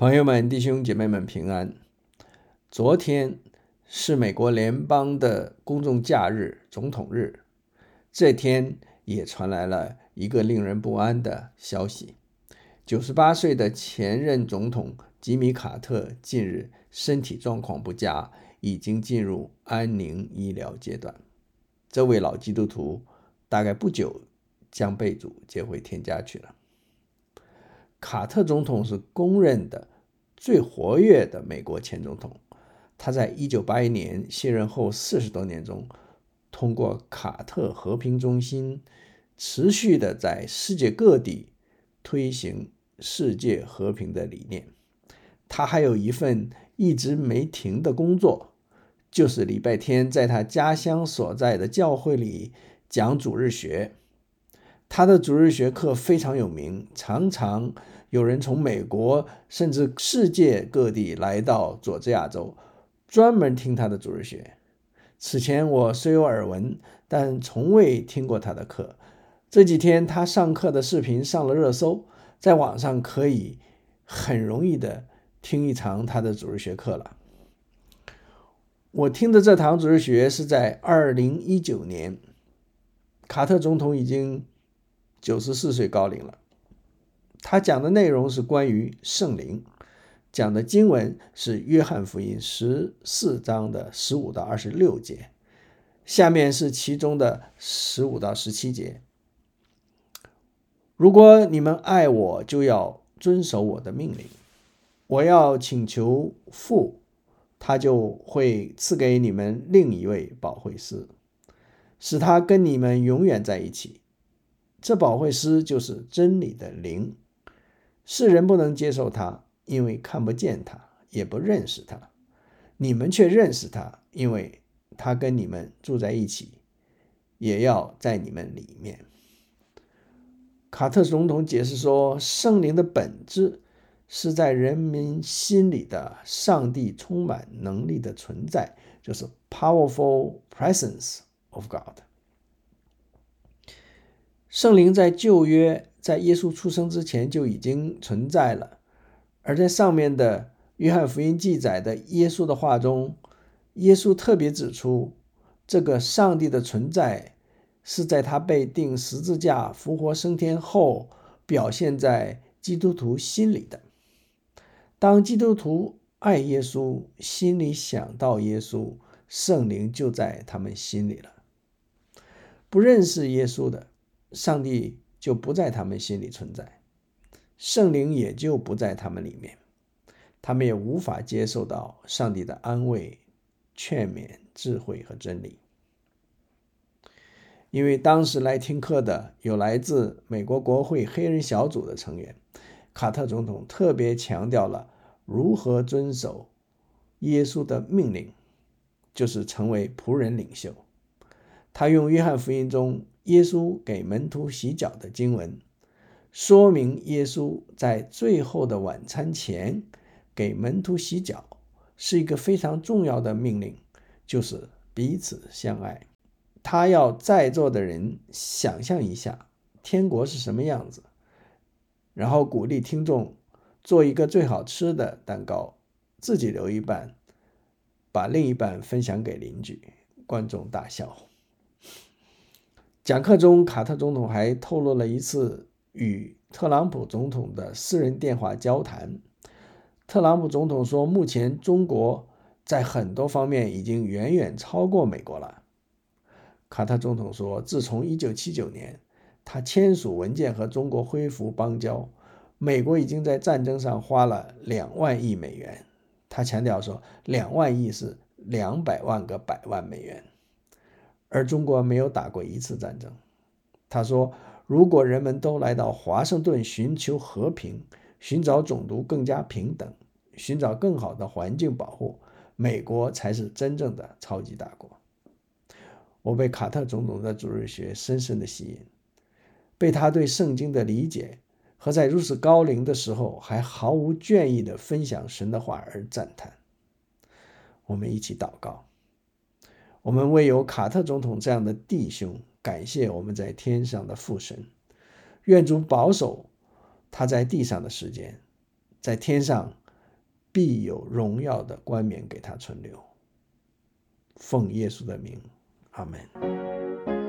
朋友们、弟兄姐妹们平安。昨天是美国联邦的公众假日——总统日。这天也传来了一个令人不安的消息：九十八岁的前任总统吉米·卡特近日身体状况不佳，已经进入安宁医疗阶段。这位老基督徒大概不久将被主接回天家去了。卡特总统是公认的最活跃的美国前总统。他在一九八一年卸任后四十多年中，通过卡特和平中心，持续的在世界各地推行世界和平的理念。他还有一份一直没停的工作，就是礼拜天在他家乡所在的教会里讲主日学。他的主日学课非常有名，常常有人从美国甚至世界各地来到佐治亚州，专门听他的主日学。此前我虽有耳闻，但从未听过他的课。这几天他上课的视频上了热搜，在网上可以很容易的听一场他的主日学课了。我听的这堂主日学是在二零一九年，卡特总统已经。九十四岁高龄了，他讲的内容是关于圣灵，讲的经文是《约翰福音》十四章的十五到二十六节，下面是其中的十五到十七节。如果你们爱我，就要遵守我的命令。我要请求父，他就会赐给你们另一位保惠师，使他跟你们永远在一起。这保惠师就是真理的灵，世人不能接受他，因为看不见他，也不认识他。你们却认识他，因为他跟你们住在一起，也要在你们里面。卡特总统解释说，圣灵的本质是在人民心里的上帝充满能力的存在，就是 powerful presence of God。圣灵在旧约，在耶稣出生之前就已经存在了。而在上面的约翰福音记载的耶稣的话中，耶稣特别指出，这个上帝的存在是在他被钉十字架、复活升天后表现在基督徒心里的。当基督徒爱耶稣，心里想到耶稣，圣灵就在他们心里了。不认识耶稣的。上帝就不在他们心里存在，圣灵也就不在他们里面，他们也无法接受到上帝的安慰、劝勉、智慧和真理。因为当时来听课的有来自美国国会黑人小组的成员，卡特总统特别强调了如何遵守耶稣的命令，就是成为仆人领袖。他用约翰福音中。耶稣给门徒洗脚的经文，说明耶稣在最后的晚餐前给门徒洗脚是一个非常重要的命令，就是彼此相爱。他要在座的人想象一下天国是什么样子，然后鼓励听众做一个最好吃的蛋糕，自己留一半，把另一半分享给邻居。观众大笑。讲课中，卡特总统还透露了一次与特朗普总统的私人电话交谈。特朗普总统说：“目前中国在很多方面已经远远超过美国了。”卡特总统说：“自从1979年他签署文件和中国恢复邦交，美国已经在战争上花了两万亿美元。”他强调说：“两万亿是两百万个百万美元。”而中国没有打过一次战争。他说：“如果人们都来到华盛顿寻求和平，寻找种族更加平等，寻找更好的环境保护，美国才是真正的超级大国。”我被卡特总统的主日学深深的吸引，被他对圣经的理解和在如此高龄的时候还毫无倦意的分享神的话而赞叹。我们一起祷告。我们为有卡特总统这样的弟兄感谢我们在天上的父神，愿主保守他在地上的时间，在天上必有荣耀的冠冕给他存留。奉耶稣的名，阿门。